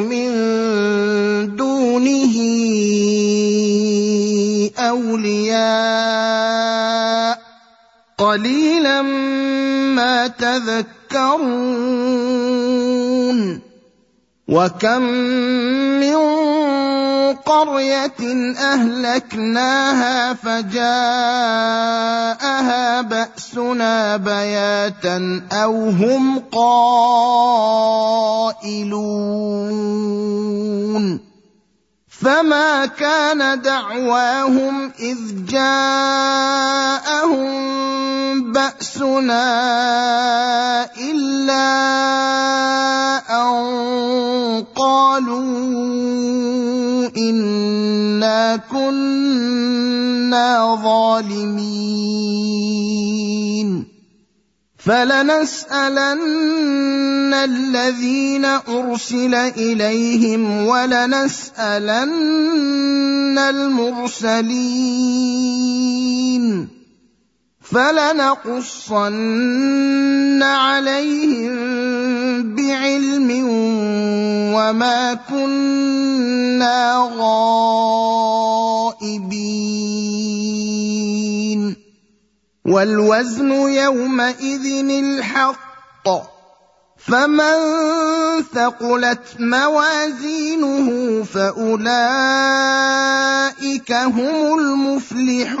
من دونه أولياء. قليلا ما تذكرون. وكم من قريه اهلكناها فجاءها باسنا بياتا أو هم قائلون فما كان دعواهم اذ جاءهم باسنا الا ان قالوا انا كنا ظالمين فلنسألن الذين أرسل إليهم ولنسألن المرسلين فلنقصن عليهم بعلم وما كنا غائبين والوزن يومئذ الحق. فمن ثقلت موازينه فأولئك هم المفلحون.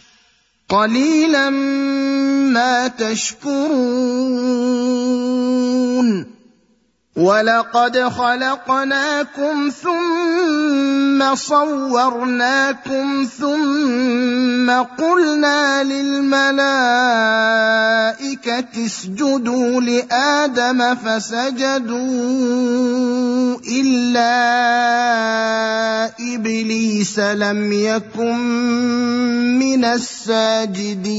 قليلا ما تشكرون. ولقد خلقناكم ثم صورناكم ثم قلنا للملائكه اسجدوا لادم فسجدوا الا ابليس لم يكن من الساجدين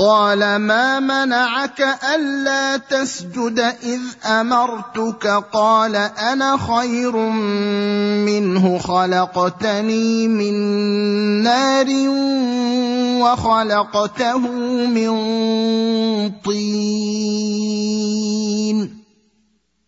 قال ما منعك ألا تسجد إذ أمرتك؟ قال أنا خير منه خلقتني من نار وخلقته من طين.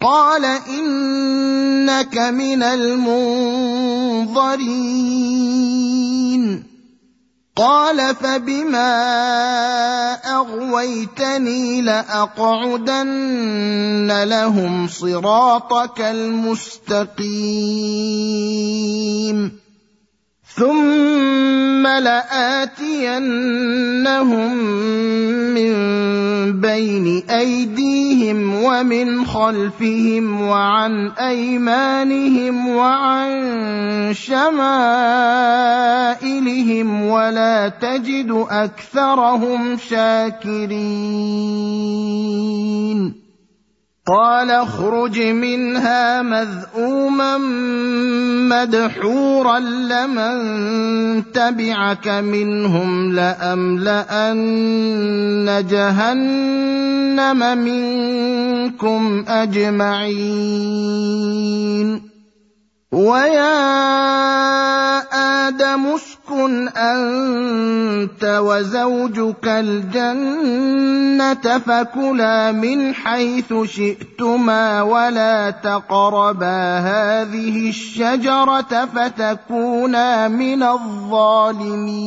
قال انك من المنظرين قال فبما اغويتني لاقعدن لهم صراطك المستقيم ثم لآتينهم من بين أيديهم ومن خلفهم وعن أيمانهم وعن شمائلهم ولا تجد أكثرهم شاكرين قال اخرج منها مذءوما مدحورا لمن تبعك منهم لأملأن جهنم منكم أجمعين. ويا آدم أنت وزوجك الجنة فكلا من حيث شئتما ولا تقربا هذه الشجرة فتكونا من الظالمين.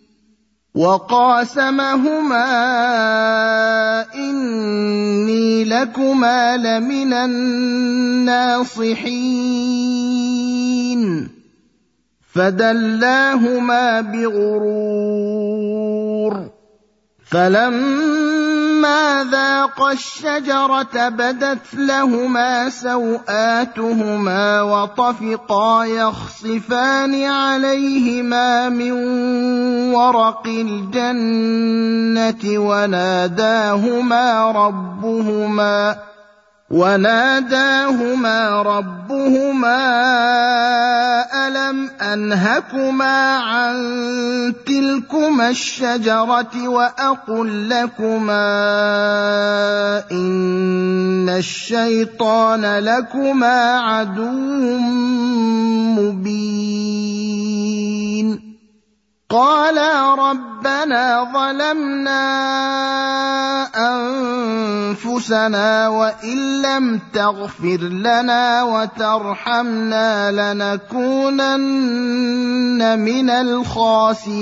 وقاسمهما إني لكما لمن الناصحين. فدلاهما بغرور. فلما ذاقا الشجرة بدت لهما سوآتهما وطفقا يخصفان عليهما من ورق الجنة وناداهما ربهما وناداهما ربهما ألم أنهكما عن تلكما الشجرة وأقل لكما إن الشيطان لكما عدو مبين قالا ربنا ظلمنا أنفسنا وإن لم تغفر لنا وترحمنا لنكونن من الخاسرين.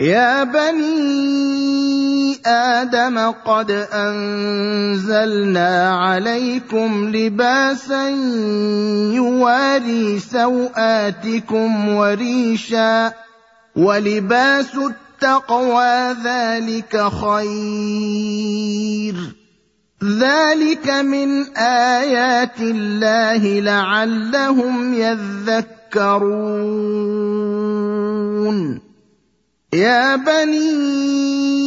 يا بني آدم قد أنزلنا عليكم لباسا يواري سوآتكم وريشا ولباس التقوى ذلك خير. ذلك من آيات الله لعلهم يذكرون. يا بني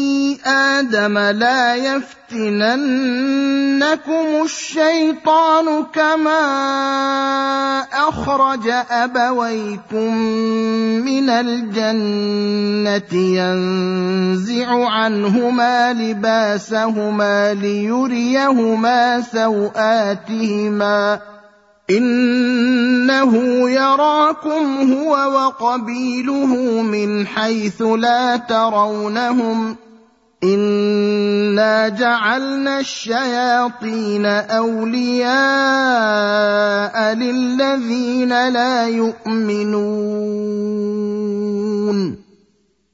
آدم لا يفتننكم الشيطان كما أخرج أبويكم من الجنة ينزع عنهما لباسهما ليريهما سوآتهما إنه يراكم هو وقبيله من حيث لا ترونهم إنا جعلنا الشياطين أولياء للذين لا يؤمنون.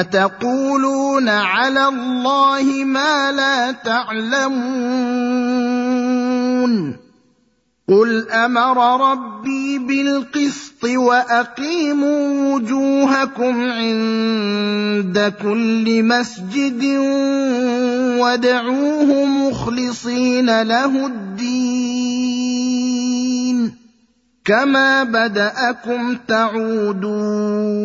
أتقولون على الله ما لا تعلمون قل أمر ربي بالقسط وأقيموا وجوهكم عند كل مسجد وادعوه مخلصين له الدين كما بدأكم تعودون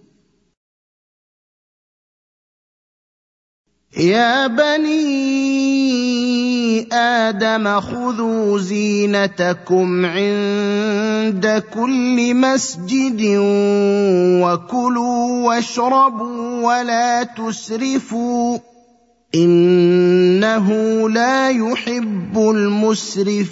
يا بني آدم خذوا زينتكم عند كل مسجد وكلوا واشربوا ولا تسرفوا إنه لا يحب المسرفين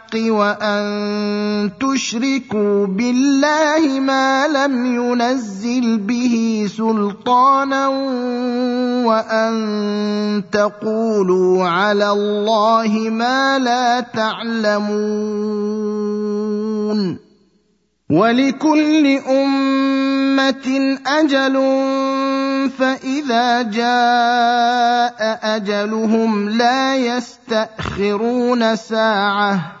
وأن تشركوا بالله ما لم ينزل به سلطانا وأن تقولوا على الله ما لا تعلمون ولكل أمة أجل فإذا جاء أجلهم لا يستأخرون ساعة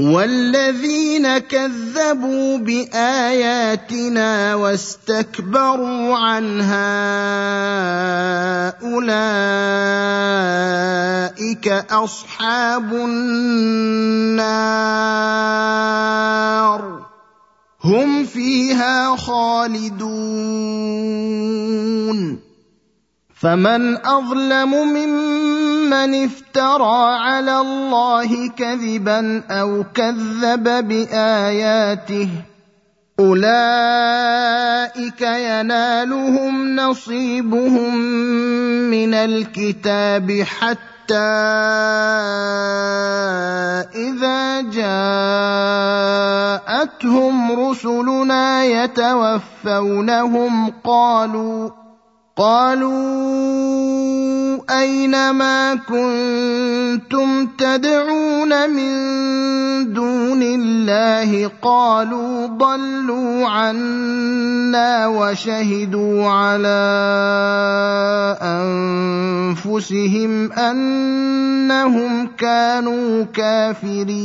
والذين كذبوا باياتنا واستكبروا عنها اولئك اصحاب النار هم فيها خالدون فمن أظلم ممن افترى على الله كذبا أو كذب بآياته أولئك ينالهم نصيبهم من الكتاب حتى إذا جاءتهم رسلنا يتوفونهم قالوا قالوا أين ما كنتم تدعون من دون الله قالوا ضلوا عنا وشهدوا على أنفسهم أنهم كانوا كافرين.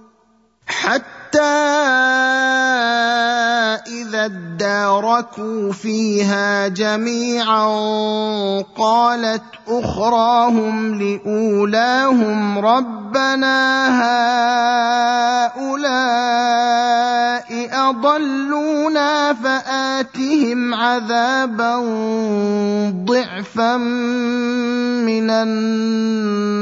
حتى إذا اداركوا فيها جميعا قالت أخراهم لأولاهم ربنا هؤلاء أضلونا فآتهم عذابا ضعفا من النار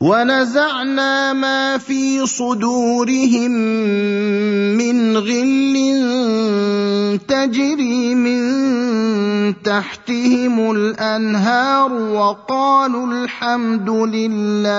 ونزعنا ما في صدورهم من غل تجري من تحتهم الأنهار وقالوا الحمد لله.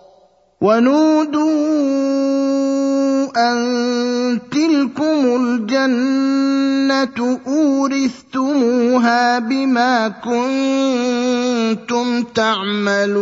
ونودوا أن تلكم الجنة أورثتموها بما كنتم تعملون.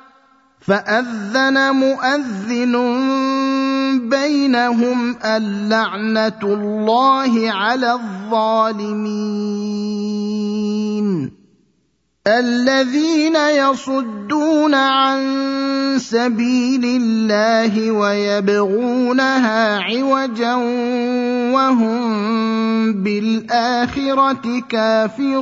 فأذن مؤذن بينهم اللعنة الله على الظالمين. الذين يصدون عن سبيل الله ويبغونها عوجا وهم بالآخرة كافرون.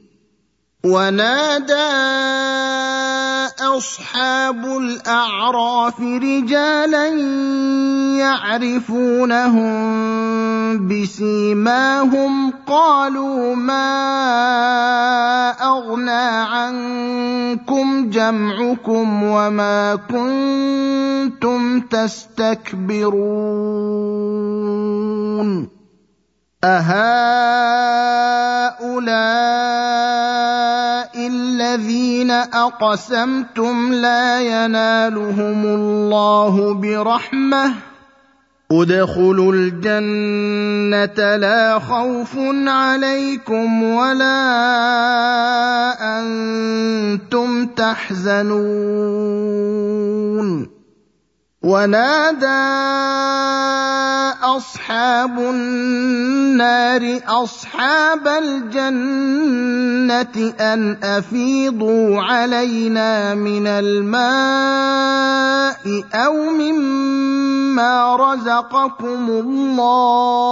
ونادى أصحاب الأعراف رجالا يعرفونهم بسيماهم قالوا ما أغنى عنكم جمعكم وما كنتم تستكبرون أهؤلاء الذين أقسمتم لا ينالهم الله برحمة؟ ادخلوا الجنة لا خوف عليكم ولا أنتم تحزنون. ونادى أصحاب النار أصحاب الجنة أن أفيضوا علينا من الماء أو مما رزقكم الله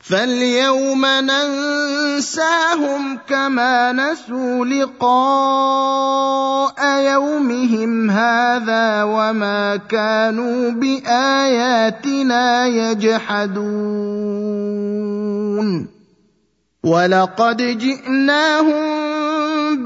فاليوم ننساهم كما نسوا لقاء يومهم هذا وما كانوا باياتنا يجحدون ولقد جئناهم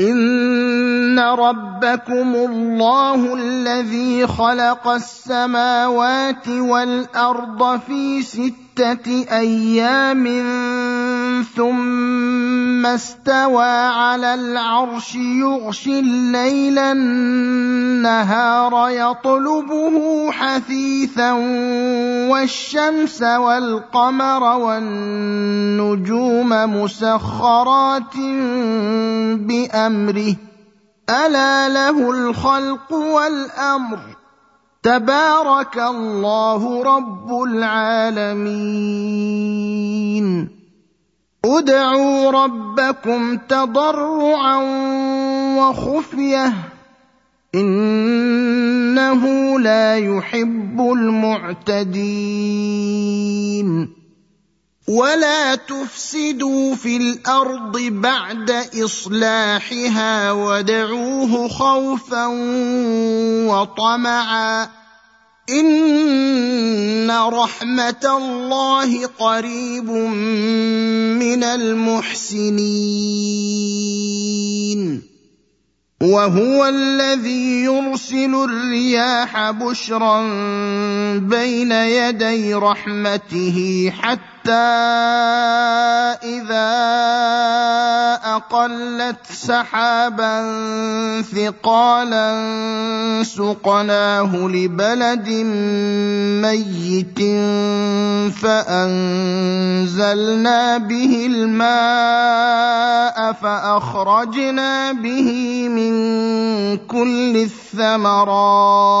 ان ربكم الله الذي خلق السماوات والارض في سته أيام ثم استوى على العرش يغشي الليل النهار يطلبه حثيثا والشمس والقمر والنجوم مسخرات بأمره. ألا له الخلق والأمر. تبارك الله رب العالمين. ادعوا ربكم تضرعا وخفية. إنه لا يحب المعتدين. ولا تفسدوا في الأرض بعد اصلاحها ودعوه خوفا وطمعا ان رحمه الله قريب من المحسنين وهو الذي يرسل الرياح بشرا بين يدي رحمته حتى حتى إذا أقلت سحابا ثقالا سقناه لبلد ميت فأنزلنا به الماء فأخرجنا به من كل الثمرات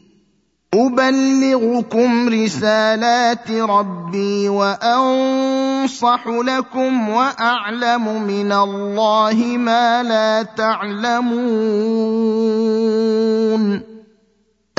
ابلغكم رسالات ربي وانصح لكم واعلم من الله ما لا تعلمون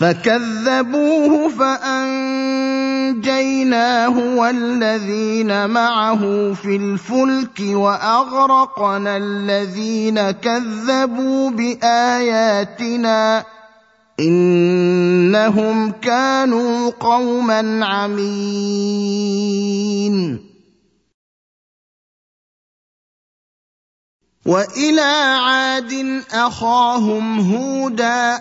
فكذبوه فأنجيناه والذين معه في الفلك وأغرقنا الذين كذبوا بآياتنا إنهم كانوا قوما عمين. وإلى عاد أخاهم هودا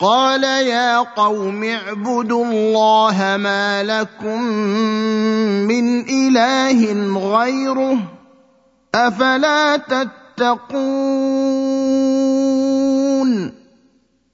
قال يا قوم اعبدوا الله ما لكم من إله غيره أفلا تتقون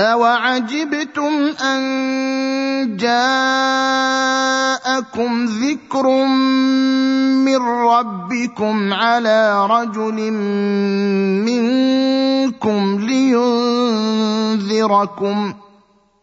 اوعجبتم ان جاءكم ذكر من ربكم على رجل منكم لينذركم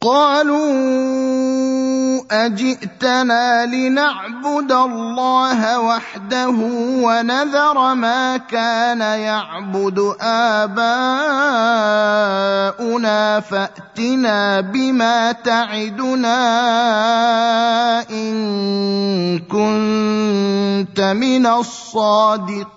قالوا أجئتنا لنعبد الله وحده ونذر ما كان يعبد آباؤنا فأتنا بما تعدنا إن كنت من الصادقين.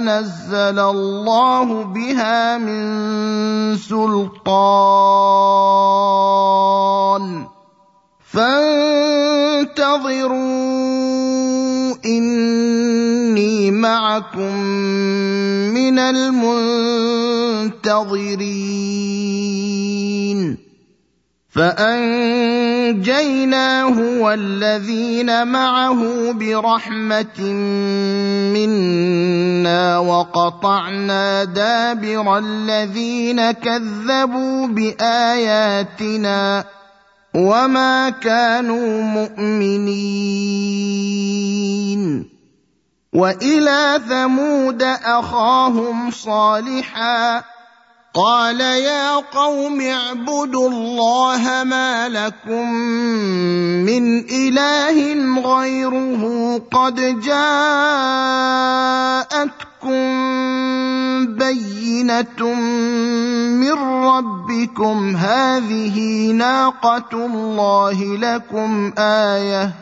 نزل الله بها من سلطان. فانتظروا اني معكم من المنتظرين. منتظرين فأنجيناه والذين معه برحمة منا وقطعنا دابر الذين كذبوا بآياتنا وما كانوا مؤمنين وإلى ثمود أخاهم صالحا قال يا قوم اعبدوا الله ما لكم من إله غيره قد جاءتكم بينة من ربكم. هذه ناقة الله لكم آية.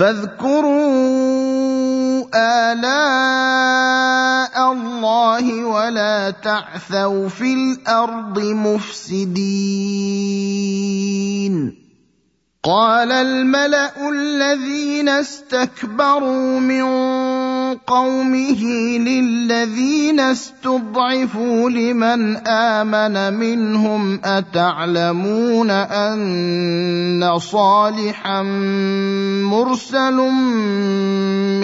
فاذكروا آلاء الله ولا تعثوا في الأرض مفسدين. قال الملأ الذين استكبروا من قومه للذين استضعفوا لمن آمن منهم أتعلمون أن صالحا مرسل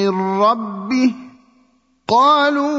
من ربه؟ قالوا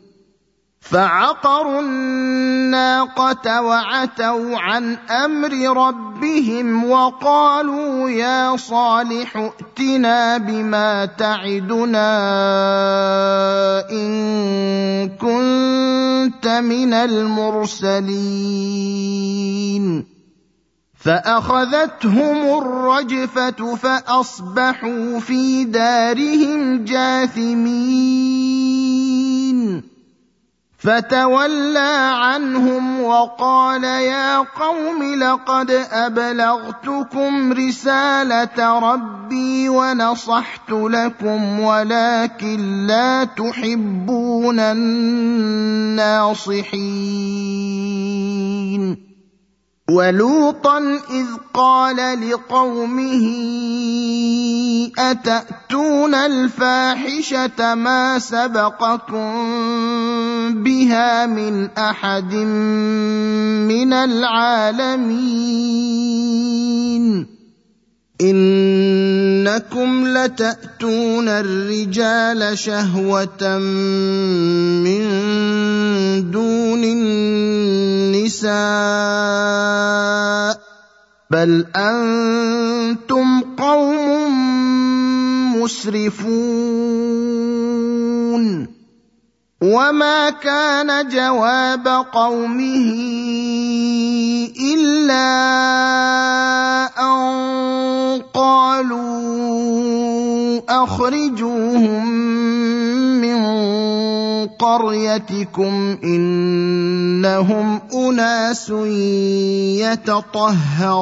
فعقروا الناقة وعتوا عن أمر ربهم وقالوا يا صالح ائتنا بما تعدنا إن كنت من المرسلين. فأخذتهم الرجفة فأصبحوا في دارهم جاثمين. فتولى عنهم وقال يا قوم لقد أبلغتكم رسالة ربي ونصحت لكم ولكن لا تحبون الناصحين. ولوطا إذ قال لقومه أتأتون الفاحشة ما سبقكم بها من أحد من العالمين؟ إنكم لتأتون الرجال شهوة من دون النساء بل أنتم قوم مسرفون وما كان جواب قومه الا ان قالوا اخرجوهم من قريتكم انهم اناس يتطهرون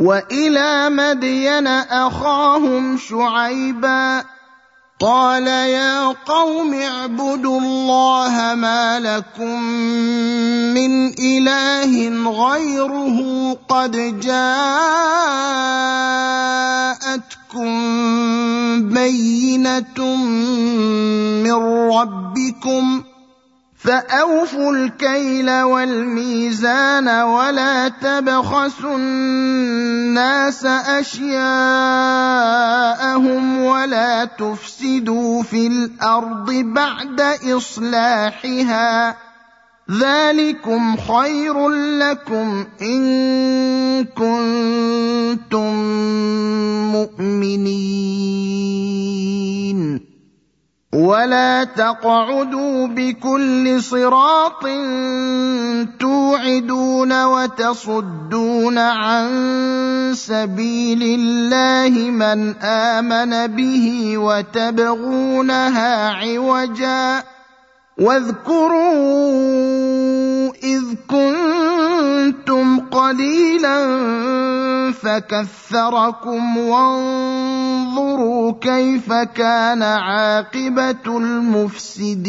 وإلى مدين أخاهم شعيبا قال يا قوم اعبدوا الله ما لكم من إله غيره قد جاءتكم بينة من ربكم فأوفوا الكيل والميزان ولا تبخسوا الناس أشياءهم ولا تفسدوا في الأرض بعد إصلاحها. ذلكم خير لكم إن كنتم مؤمنين. ولا تقعدوا بكل صراط توعدون وتصدون عن سبيل الله من امن به وتبغونها عوجا واذكروا إذ كنتم قليلا فكثركم وانظروا كيف كان عاقبة المفسدين.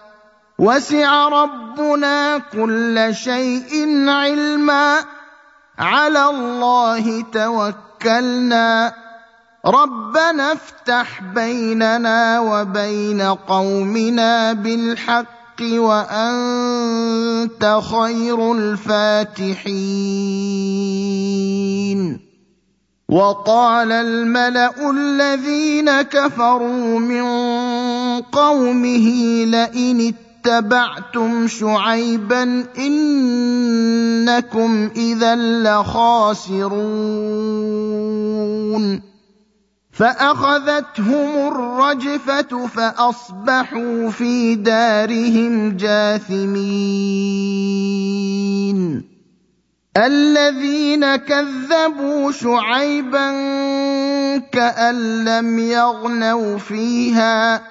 وسع ربنا كل شيء علما. على الله توكلنا. ربنا افتح بيننا وبين قومنا بالحق وأنت خير الفاتحين. وقال الملأ الذين كفروا من قومه لئن اتبعتم شعيبا إنكم إذا لخاسرون. فأخذتهم الرجفة فأصبحوا في دارهم جاثمين. الذين كذبوا شعيبا كأن لم يغنوا فيها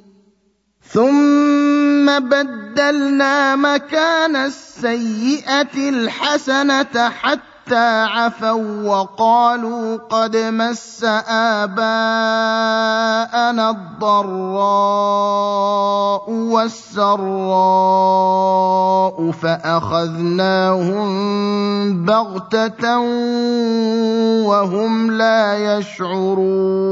ثم بدلنا مكان السيئه الحسنه حتى عفوا وقالوا قد مس اباءنا الضراء والسراء فاخذناهم بغته وهم لا يشعرون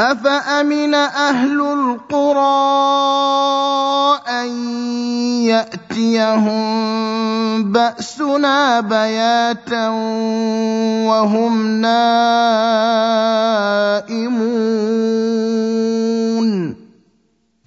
أفأمن أهل القرى أن يأتيهم بأسنا بياتا وهم نائمون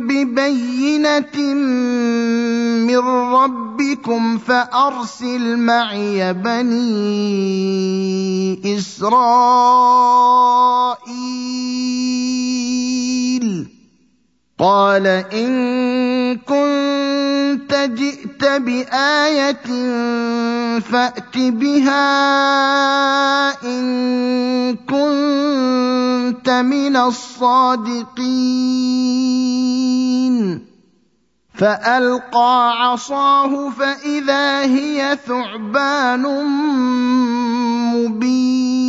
ببينة من ربكم فأرسل معي بني إسرائيل. قال إن كنت جئت بآية فأت بها إن كنت من الصادقين. فألقى عصاه فإذا هي ثعبان مبين.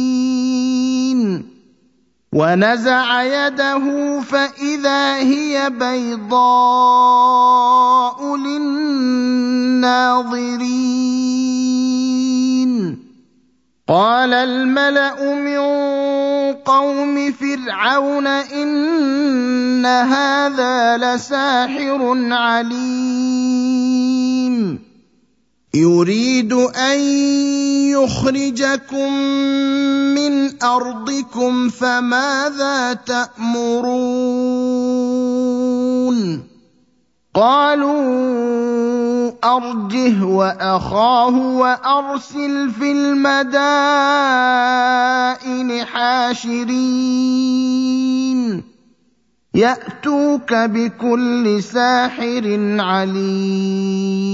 ونزع يده فإذا هي بيضاء للناظرين. قال الملأ من قوم فرعون إن هذا لساحر عليم. يريد أن يخرجكم من أرضكم فماذا تأمرون؟ قالوا أرجه وأخاه وأرسل في المدائن حاشرين. يأتوك بكل ساحر عليم.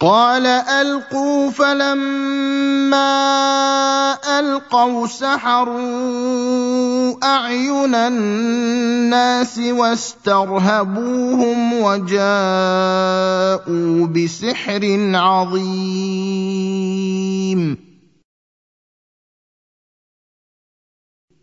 قال ألقوا فلما ألقوا سحروا أعين الناس واسترهبوهم وجاءوا بسحر عظيم.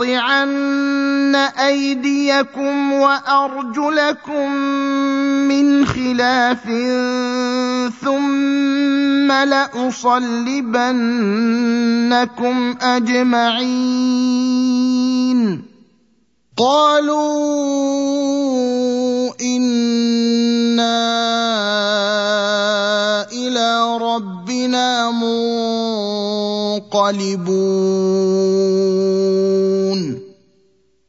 لأقطعن أيديكم وأرجلكم من خلاف ثم لأصلبنكم أجمعين. قالوا إنا إلى ربنا منقلبون.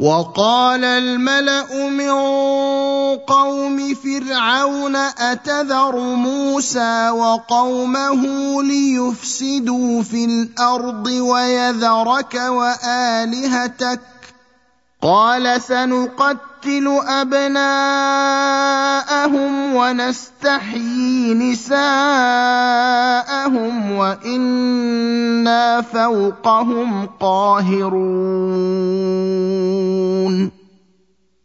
وقال الملأ من قوم فرعون أتذر موسى وقومه ليفسدوا في الأرض ويذرك وآلهتك قال سنقتل أبناءهم ونستحيي نساءهم وإنا فوقهم قاهرون.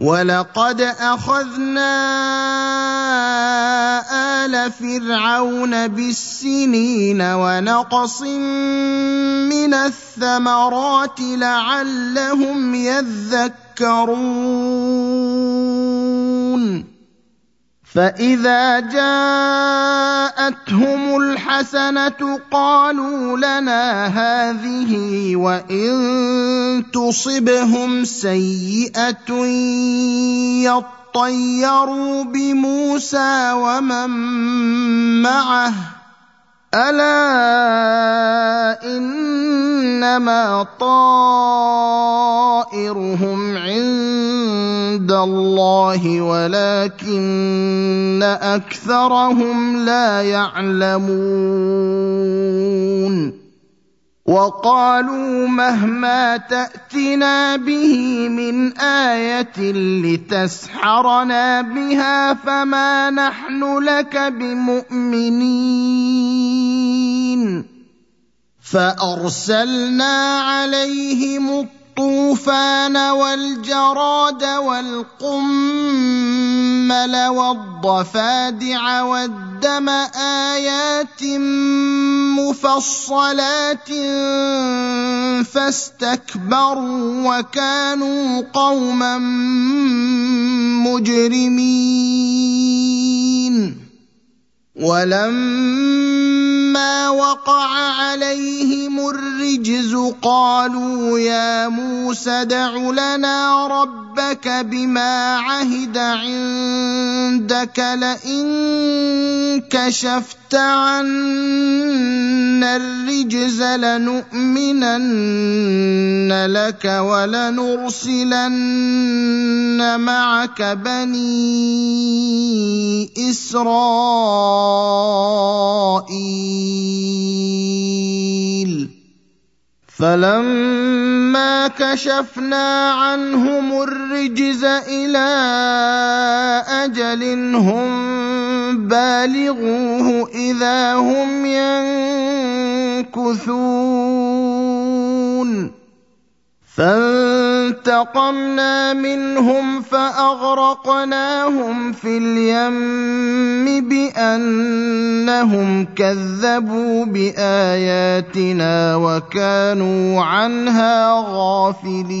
ولقد اخذنا ال فرعون بالسنين ونقص من الثمرات لعلهم يذكرون فاذا جاءتهم الحسنه قالوا لنا هذه وان تصبهم سيئه يطيروا بموسى ومن معه ألا إنما طائرهم عند الله ولكن أكثرهم لا يعلمون. وقالوا مهما تأتنا به من آية لتسحرنا بها فما نحن لك بمؤمنين فأرسلنا عليهم الطوفان والجراد والقمل والضفادع والدم آيات مفصلات فاستكبروا وكانوا قوما مجرمين. ولما وقع عليهم الرجز قالوا يا موسى دع لنا ربك بما عهد عندك لئن كشفت عنا الرجز لنؤمنن لك ولنرسلن معك بني إسرائيل. فلما كشفنا عنهم الرجز إلى أجل هم بالغوه اذا هم ينكثون فانتقمنا منهم فأغرقناهم في اليم بأنهم كذبوا بآياتنا وكانوا عنها غافلين.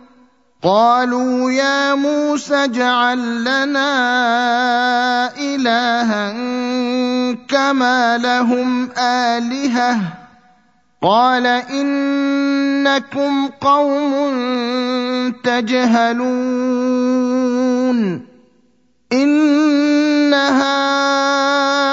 قالوا يا موسى اجعل لنا إلها كما لهم آلهة. قال إنكم قوم تجهلون. إن هؤلاء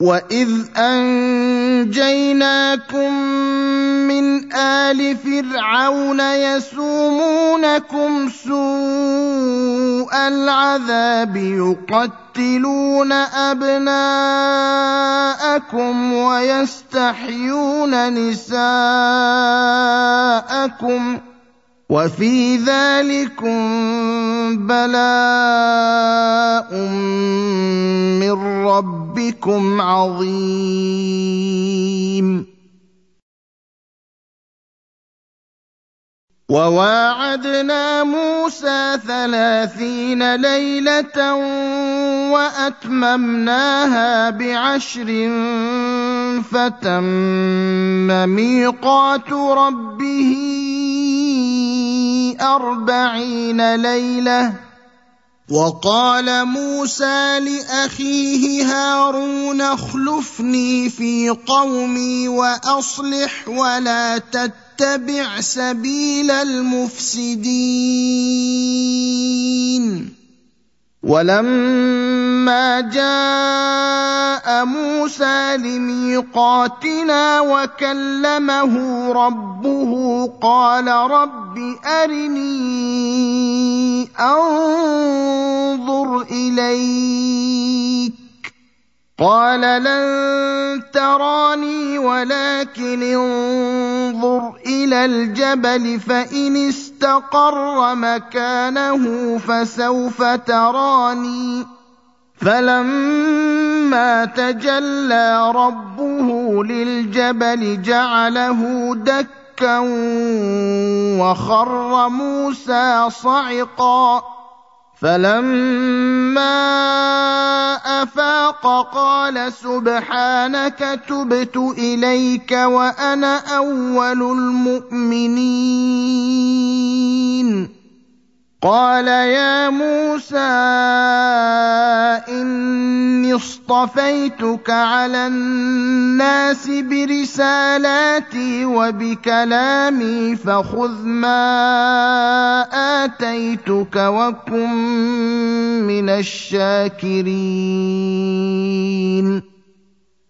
واذ انجيناكم من ال فرعون يسومونكم سوء العذاب يقتلون ابناءكم ويستحيون نساءكم وفي ذلكم بلاء من ربكم عظيم. وواعدنا موسى ثلاثين ليلة وأتممناها بعشر فتم ميقات ربه أربعين ليلة وقال موسى لأخيه هارون اخلفني في قومي وأصلح ولا تتبع سبيل المفسدين. ولما جاء موسى لميقاتنا وكلمه ربه قال رب أرني أنظر إليك. قال لن تراني ولكن انظر إلى الجبل فإن استقر مكانه فسوف تراني. فلما تجلى ربه للجبل جعله دكا وخر موسى صعقا فلما أفاق قال سبحانك تبت إليك وأنا أول المؤمنين قال يا موسى إني اصطفيتك على الناس برسالاتي وبكلامي فخذ ما آتيتك وكن من الشاكرين.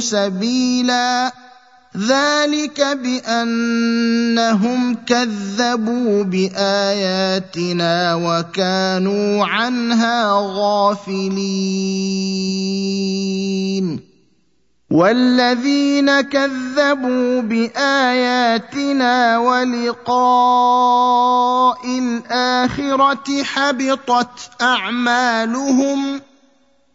سبيلا. ذلك بأنهم كذبوا بآياتنا وكانوا عنها غافلين. والذين كذبوا بآياتنا ولقاء الآخرة حبطت أعمالهم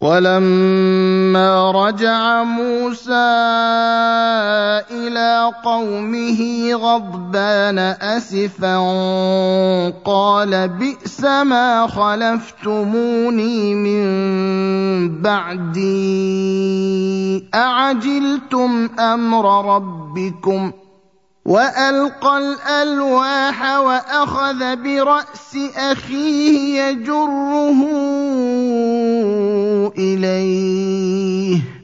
ولما رجع موسى إلى قومه غضبان أسفا قال بئس ما خلفتموني من بعدي أعجلتم أمر ربكم وألقى الألواح وأخذ برأس أخيه يجره إليه.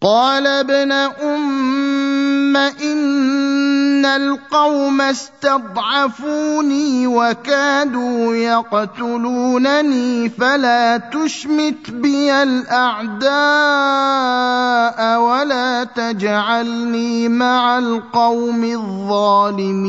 قال ابن أم إن القوم استضعفوني وكادوا يقتلونني فلا تشمت بي الأعداء ولا تجعلني مع القوم الظالمين.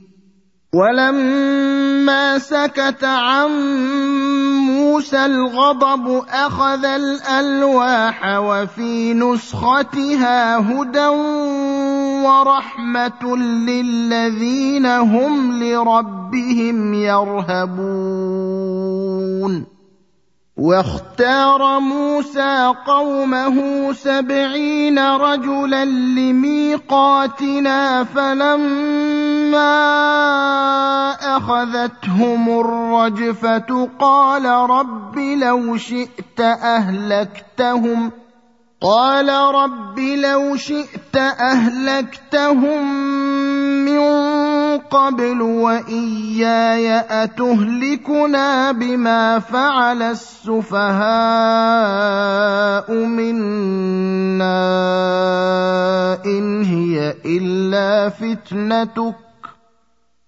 ولما سكت عن موسى الغضب أخذ الألواح وفي نسختها هدى ورحمة للذين هم لربهم يرهبون. واختار موسى قومه سبعين رجلا لميقاتنا فلما أخذتهم الرجفة قال رب لو شئت أهلكتهم قال رب لو شئت أهلكتهم من قبل وإياي أتهلكنا بما فعل السفهاء منا إن هي إلا فتنتك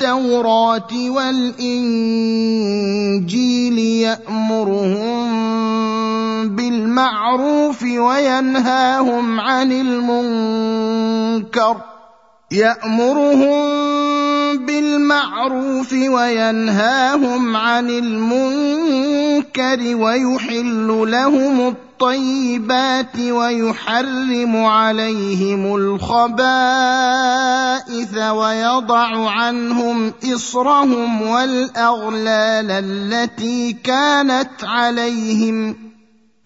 التوراه والإنجيل يأمرهم بالمعروف وينهاهم عن المنكر يأمرهم بالمعروف وينهاهم عن المنكر ويحل لهم الطيبات ويحرم عليهم الخبائث ويضع عنهم إصرهم والأغلال التي كانت عليهم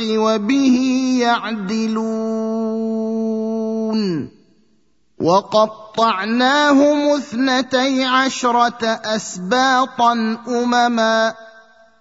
وبه يعدلون. وقطعناهم اثنتي عشرة اسباطا أمما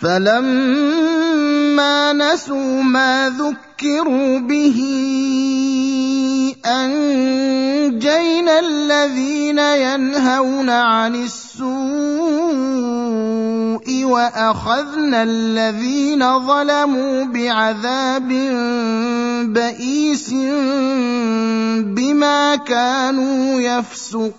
فلما نسوا ما ذكروا به أنجينا الذين ينهون عن السوء وأخذنا الذين ظلموا بعذاب بئيس بما كانوا يفسقون.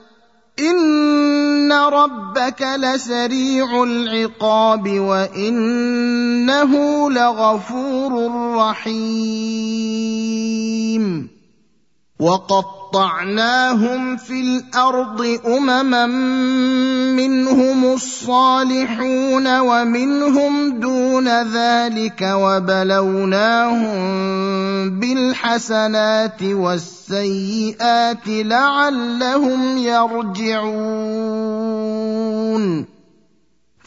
ان ربك لسريع العقاب وانه لغفور رحيم وقطعناهم في الأرض أمما منهم الصالحون ومنهم دون ذلك وبلوناهم بالحسنات والسيئات لعلهم يرجعون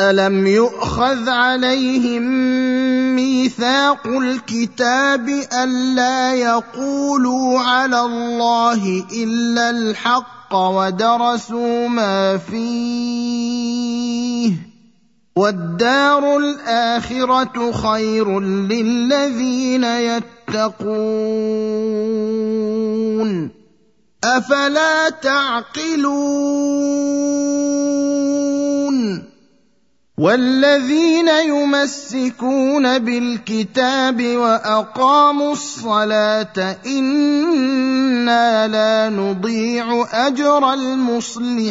الم يؤخذ عليهم ميثاق الكتاب الا يقولوا على الله الا الحق ودرسوا ما فيه والدار الاخره خير للذين يتقون افلا تعقلون والذين يمسكون بالكتاب وأقاموا الصلاة إنا لا نضيع أجر المصلحين.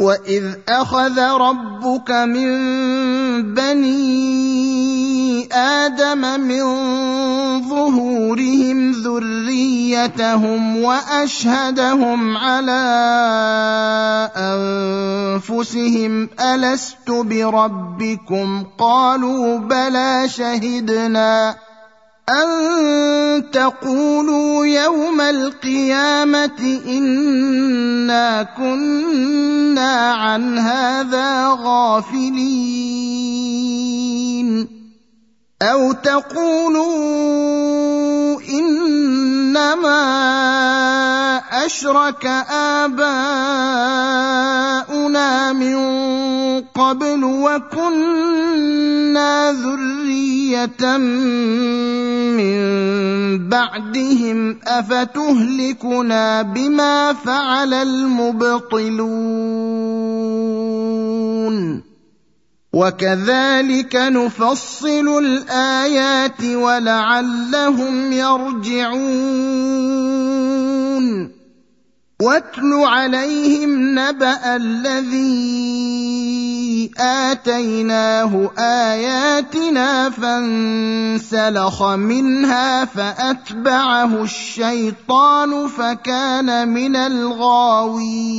وإذ أخذ ربك من بني آدم من ظهورهم ذريتهم وأشهدهم على أنفسهم ألست بربكم؟ قالوا بلى شهدنا. أن تقولوا يوم القيامة إنا كنا عن هذا غافلين. أو تقولوا إنما أشرك آباؤنا من قبل وكنا ذرية من بعدهم أفتهلكنا بما فعل المبطلون وكذلك نفصل الآيات ولعلهم يرجعون. واتل عليهم نبأ الذي آتيناه آياتنا فانسلخ منها فأتبعه الشيطان فكان من الغاوين.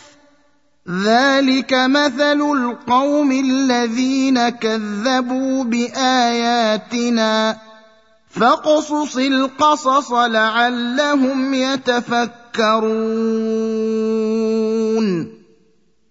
ذلك مثل القوم الذين كذبوا باياتنا فاقصص القصص لعلهم يتفكرون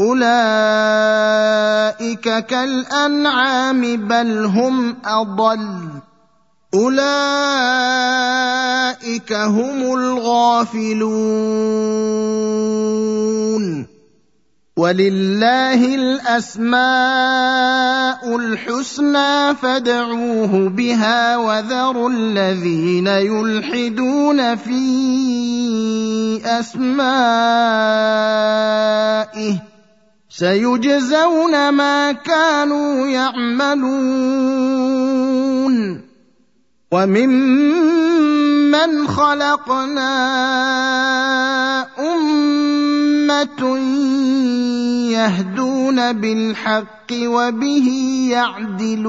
اولئك كالانعام بل هم اضل اولئك هم الغافلون ولله الاسماء الحسنى فادعوه بها وذروا الذين يلحدون في اسمائه سيجزون ما كانوا يعملون. وممن خلقنا أمة يهدون بالحق وبه يعدلون.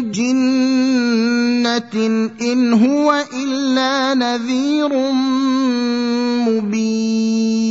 جنه ان هو الا نذير مبين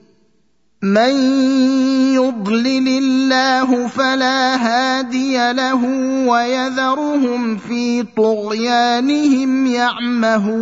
من يضلل الله فلا هادي له ويذرهم في طغيانهم يعمهون.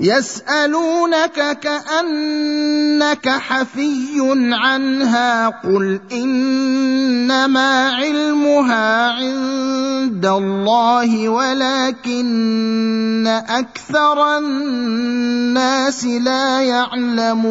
يسألونك كأنك حفي عنها قل إنما علمها عند الله ولكن أكثر الناس لا يعلمون.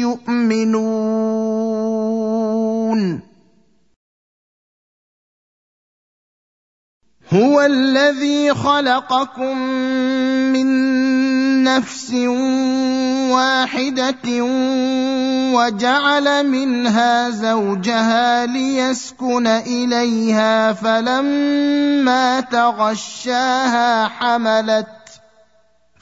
يؤمنون. هو الذي خلقكم من نفس واحدة وجعل منها زوجها ليسكن إليها فلما تغشاها حملت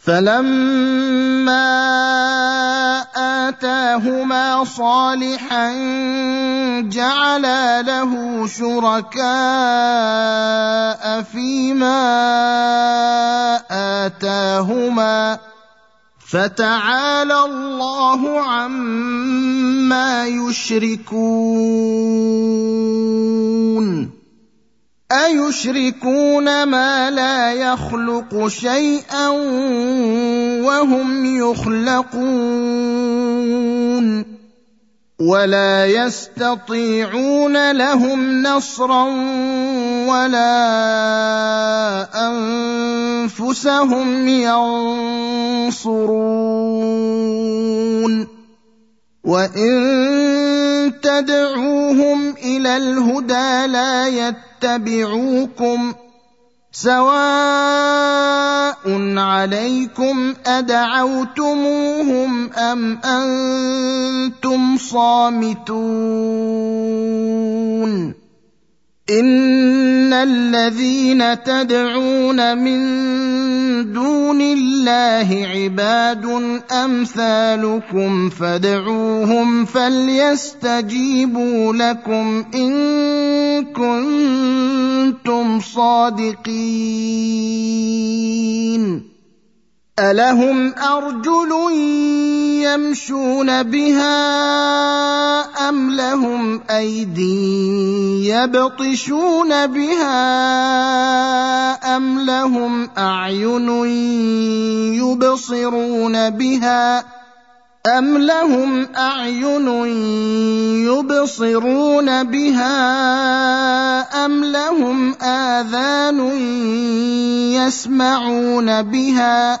فلما اتاهما صالحا جعلا له شركاء فيما اتاهما فتعالى الله عما يشركون أيشركون ما لا يخلق شيئا وهم يخلقون ولا يستطيعون لهم نصرا ولا أنفسهم ينصرون وان تدعوهم إلى الهدى لا يتبعوكم سواء عليكم ادعوتموهم ام أنتم صامتون ان الذين تدعون من دون الله عباد امثالكم فادعوهم فليستجيبوا لكم ان كنتم صادقين الهم ارجل يمشون بها ام لهم ايدي يبطشون بها ام لهم اعين يبصرون بها أم لهم أعين يبصرون بها أم لهم آذان يسمعون بها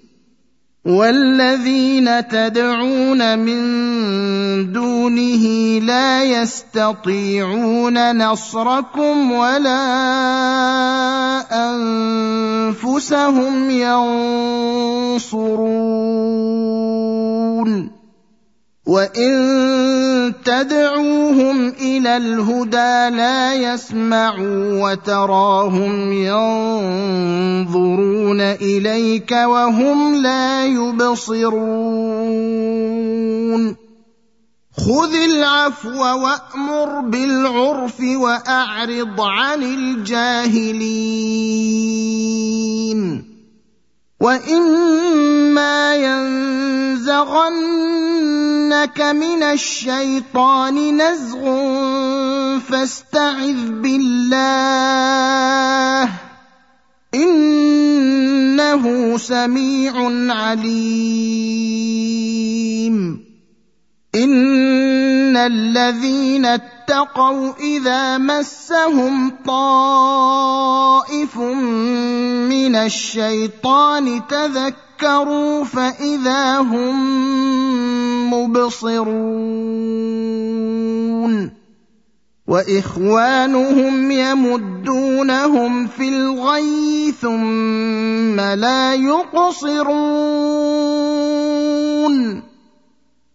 والذين تدعون من دونه لا يستطيعون نصركم ولا انفسهم ينصرون وان تدعوهم إلى الهدى لا يسمعوا وتراهم ينظرون إليك وهم لا يبصرون. خذ العفو وأمر بالعرف وأعرض عن الجاهلين. واما ينزغنك من الشيطان نزغ فاستعذ بالله انه سميع عليم. ان الذين اتقوا إذا مسهم طائف من الشيطان تذكروا فإذا هم مبصرون. وإخوانهم يمدونهم في الغي ثم لا يقصرون.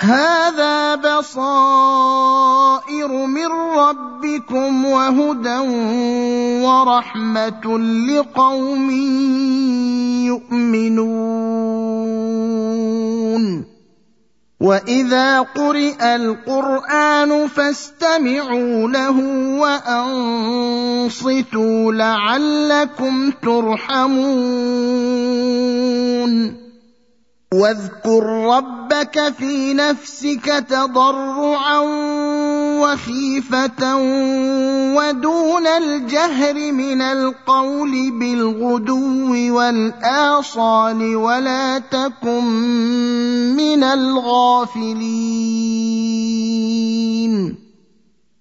هذا بصائر من ربكم وهدى ورحمة لقوم يؤمنون. وإذا قرئ القرآن فاستمعوا له وأنصتوا لعلكم ترحمون. واذكر ربك في نفسك تضرعا وخيفة ودون الجهر من القول بالغدو والآصال ولا تكن من الغافلين.